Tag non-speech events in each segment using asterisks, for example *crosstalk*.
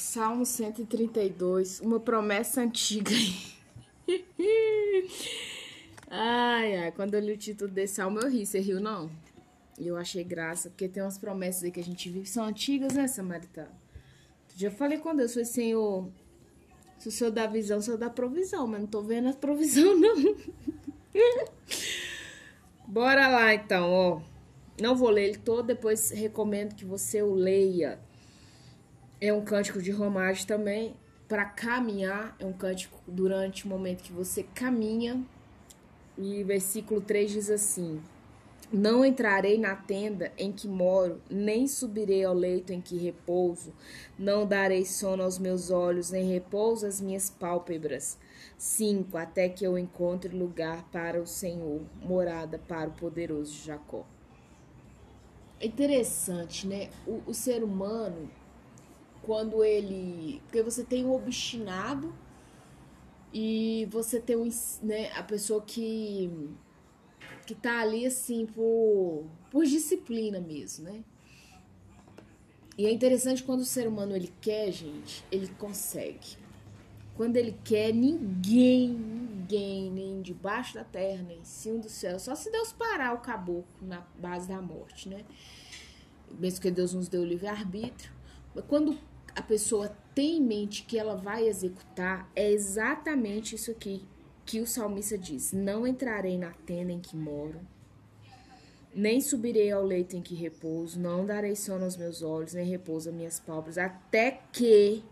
Salmo 132, uma promessa antiga. ai, ai, quando eu li o título desse salmo eu ri, você riu não? E eu achei graça, porque tem umas promessas aí que a gente vive que são antigas, né, Samaritano? Eu falei com Deus, falei, Senhor, se o Senhor dá visão, o Senhor dá provisão, mas não tô vendo a provisão, não. Bora lá, então, ó. Não vou ler ele todo, depois recomendo que você o leia. É um cântico de romagem também. Para caminhar, é um cântico durante o momento que você caminha. E versículo 3 diz assim: Não entrarei na tenda em que moro, nem subirei ao leito em que repouso. Não darei sono aos meus olhos, nem repouso às minhas pálpebras. 5. Até que eu encontre lugar para o Senhor, morada para o poderoso Jacó. É interessante, né? O, o ser humano, quando ele. Porque você tem o obstinado e você tem o, né, a pessoa que. que tá ali assim por, por disciplina mesmo, né? E é interessante quando o ser humano ele quer, gente, ele consegue. Quando ele quer, ninguém, ninguém, nem debaixo da terra, nem em cima do céu, só se Deus parar o caboclo na base da morte, né? Mesmo que Deus nos deu livre-arbítrio. Mas quando a pessoa tem em mente que ela vai executar, é exatamente isso aqui que o salmista diz: Não entrarei na tenda em que moro, nem subirei ao leito em que repouso, não darei sono aos meus olhos, nem repouso às minhas pálpebras, até que,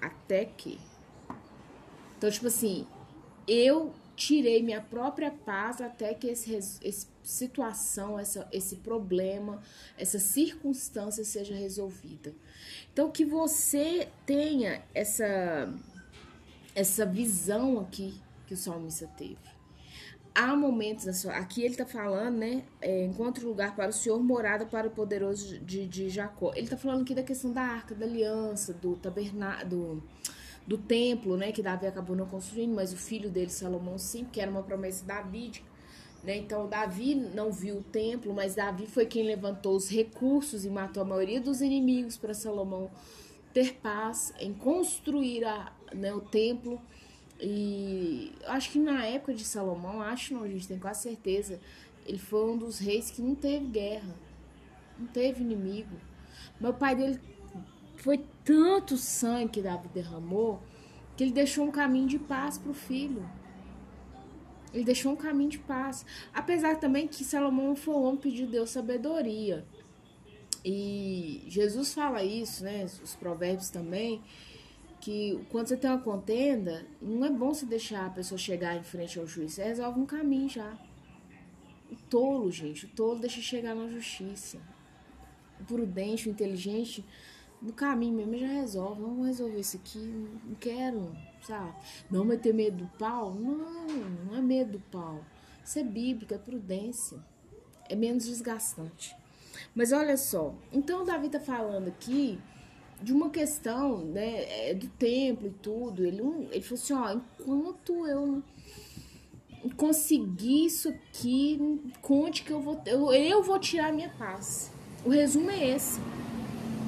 até que. Então, tipo assim, eu tirei minha própria paz até que esse situação, essa, esse problema, essa circunstância seja resolvida. Então, que você tenha essa, essa visão aqui que o salmista teve. Há momentos, aqui ele está falando, né? É, encontre lugar para o Senhor, morada para o poderoso de, de Jacó. Ele está falando aqui da questão da arca da aliança, do tabernáculo do templo, né, que Davi acabou não construindo, mas o filho dele, Salomão, sim, que era uma promessa davídica. Né? Então, Davi não viu o templo, mas Davi foi quem levantou os recursos e matou a maioria dos inimigos para Salomão ter paz em construir a, né, o templo. E acho que na época de Salomão, acho não, a gente tem quase certeza, ele foi um dos reis que não teve guerra, não teve inimigo. Meu pai dele foi tanto sangue que Davi derramou que ele deixou um caminho de paz para o filho. Ele deixou um caminho de paz. Apesar também que Salomão foi um homem pediu Deus sabedoria. E Jesus fala isso, né? Os provérbios também. Que quando você tem uma contenda, não é bom você deixar a pessoa chegar em frente ao juiz. Você resolve um caminho já. O tolo, gente, o tolo deixa chegar na justiça. O prudente, o inteligente no caminho mesmo já resolve. Vamos resolver isso aqui. Não quero, sabe? Não vai ter medo do pau? Não, não é medo do pau. Isso é bíblico, é prudência. É menos desgastante. Mas olha só, então Davi tá falando aqui de uma questão né, é, do templo e tudo. Ele, ele falou assim: ó, enquanto eu conseguir isso aqui, conte que eu vou, eu, eu vou tirar minha paz. O resumo é esse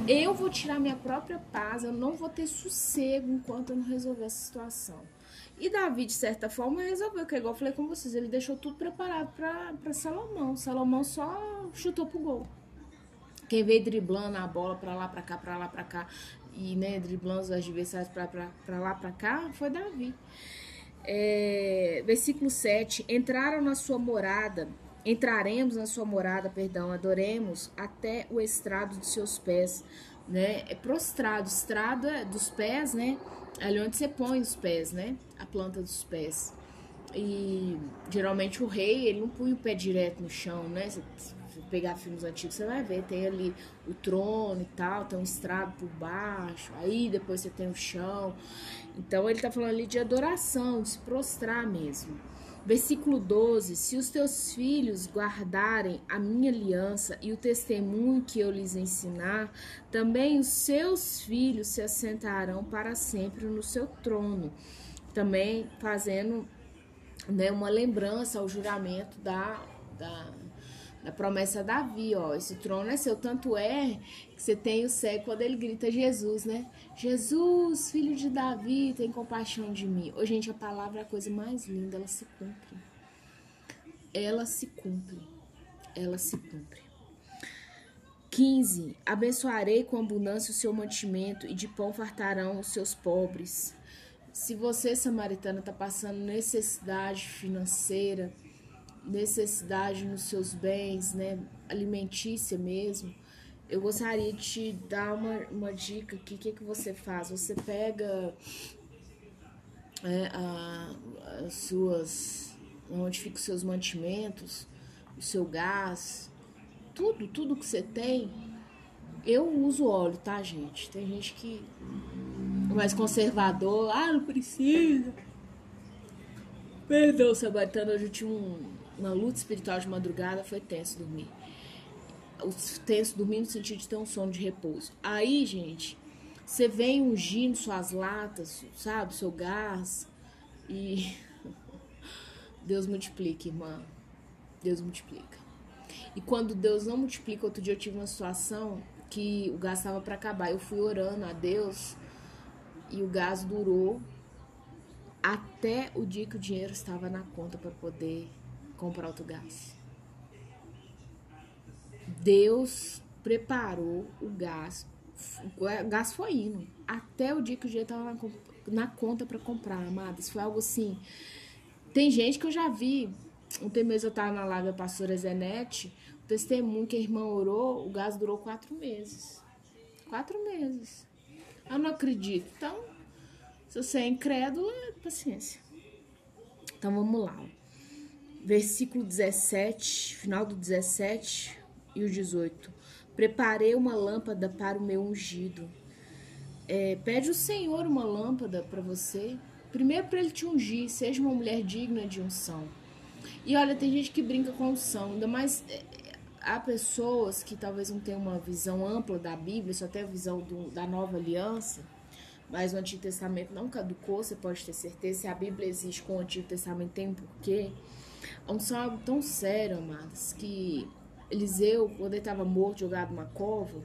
eu vou tirar minha própria paz, eu não vou ter sossego enquanto eu não resolver essa situação. E Davi, de certa forma, resolveu, que é igual eu falei com vocês, ele deixou tudo preparado para Salomão. Salomão só chutou pro gol. Quem veio driblando a bola para lá, para cá, para lá, para cá, e né, driblando os adversários para lá, para cá, foi Davi. É, versículo 7: Entraram na sua morada Entraremos na sua morada, perdão, adoremos até o estrado de seus pés, né? É prostrado, estrado é dos pés, né? É ali onde você põe os pés, né? A planta dos pés. E geralmente o rei, ele não põe o pé direto no chão, né? Se pegar filmes antigos, você vai ver, tem ali o trono e tal, tem um estrado por baixo, aí depois você tem o chão. Então ele tá falando ali de adoração, de se prostrar mesmo. Versículo 12: Se os teus filhos guardarem a minha aliança e o testemunho que eu lhes ensinar, também os seus filhos se assentarão para sempre no seu trono. Também fazendo né, uma lembrança ao juramento da, da, Na promessa Davi, ó, esse trono é seu, tanto é que você tem o cego quando ele grita Jesus, né? Jesus, filho de Davi, tem compaixão de mim. Ô, gente, a palavra é a coisa mais linda, ela se cumpre. Ela se cumpre. Ela se cumpre. 15. Abençoarei com abundância o seu mantimento e de pão fartarão os seus pobres. Se você, samaritana, está passando necessidade financeira, necessidade nos seus bens, né, alimentícia mesmo, eu gostaria de te dar uma, uma dica aqui. O que, que você faz? Você pega é, a, as suas. onde ficam os seus mantimentos, o seu gás, tudo, tudo que você tem. Eu uso óleo, tá, gente? Tem gente que mais conservador. Ah, não precisa. Perdão, Sabatana, hoje eu tinha um, uma luta espiritual de madrugada, foi tenso dormir. Tenso dormir no sentido de ter um sono de repouso. Aí, gente, você vem ungindo suas latas, sabe, seu gás e *laughs* Deus multiplica, irmã. Deus multiplica. E quando Deus não multiplica, outro dia eu tive uma situação que o gás estava para acabar. Eu fui orando a Deus e o gás durou até o dia que o dinheiro estava na conta para poder comprar outro gás. Deus preparou o gás, o gás foi indo até o dia que o dinheiro estava na, na conta para comprar, amadas. Foi algo assim. Tem gente que eu já vi. Ontem mesmo eu estava na live da pastora Zenete, o testemunho que a irmã orou, o gás durou quatro meses. Quatro meses. Eu não acredito. Então, se você é incrédulo, é paciência. Então vamos lá. Versículo 17, final do 17 e o 18. Preparei uma lâmpada para o meu ungido. É, pede o Senhor uma lâmpada para você. Primeiro para ele te ungir, seja uma mulher digna de unção. E olha, tem gente que brinca com unção, ainda mais é, há pessoas que talvez não tenham uma visão ampla da Bíblia, só tem a visão do, da nova aliança, mas o Antigo Testamento não caducou, você pode ter certeza. Se a Bíblia existe com o Antigo Testamento, tem um porquê. A unção é tão sério, amados, que Eliseu, quando ele estava morto, jogado numa cova,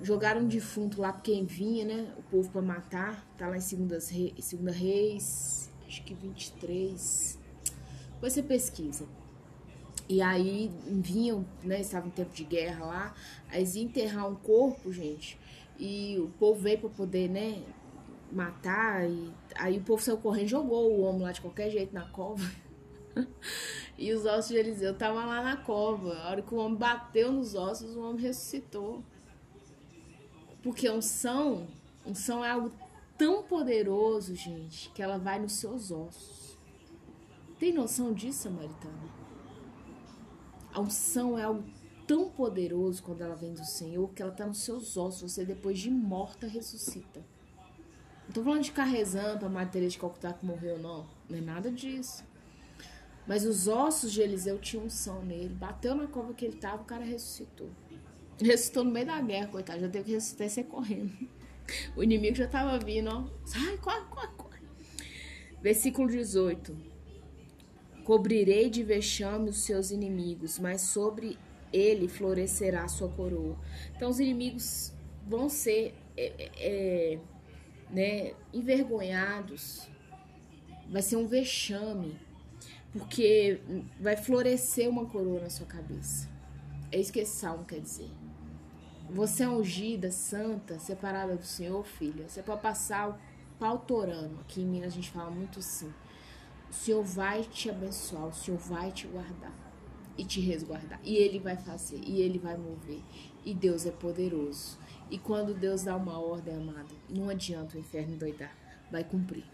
jogaram um defunto lá quem vinha, né? O povo para matar. Tá lá em Segundas Reis, Segunda Reis, acho que 23. Depois você pesquisa. E aí vinham, né? Estava em tempo de guerra lá. Aí iam enterrar um corpo, gente. E o povo veio para poder, né? Matar. E aí o povo saiu correndo, jogou o homem lá de qualquer jeito na cova. *laughs* e os ossos de Eliseu estavam lá na cova. A hora que o homem bateu nos ossos, o homem ressuscitou. Porque unção, unção é algo tão poderoso, gente, que ela vai nos seus ossos. Tem noção disso, Samaritana? A unção é algo tão poderoso quando ela vem do Senhor que ela está nos seus ossos. Você, depois de morta, ressuscita. Não tô falando de ficar rezando pra Maria Teresa de Calcutá que morreu, não. Não é nada disso. Mas os ossos de Eliseu tinham unção nele. Bateu na cova que ele tava, o cara ressuscitou. Ressuscitou no meio da guerra, coitado. Já teve que ressuscitar e sair correndo. O inimigo já tava vindo, ó. Sai, corre, corre, corre. Versículo 18. Cobrirei de vexame os seus inimigos, mas sobre ele florescerá a sua coroa. Então os inimigos vão ser é, é, é, né, envergonhados, vai ser um vexame, porque vai florescer uma coroa na sua cabeça. É isso que esse salmo quer dizer. Você é ungida, santa, separada do Senhor, filha. Você pode passar o pau torando. Aqui em Minas a gente fala muito assim. O Senhor vai te abençoar, o Senhor vai te guardar e te resguardar. E Ele vai fazer, e Ele vai mover. E Deus é poderoso. E quando Deus dá uma ordem, amada, não adianta o inferno doidar, vai cumprir.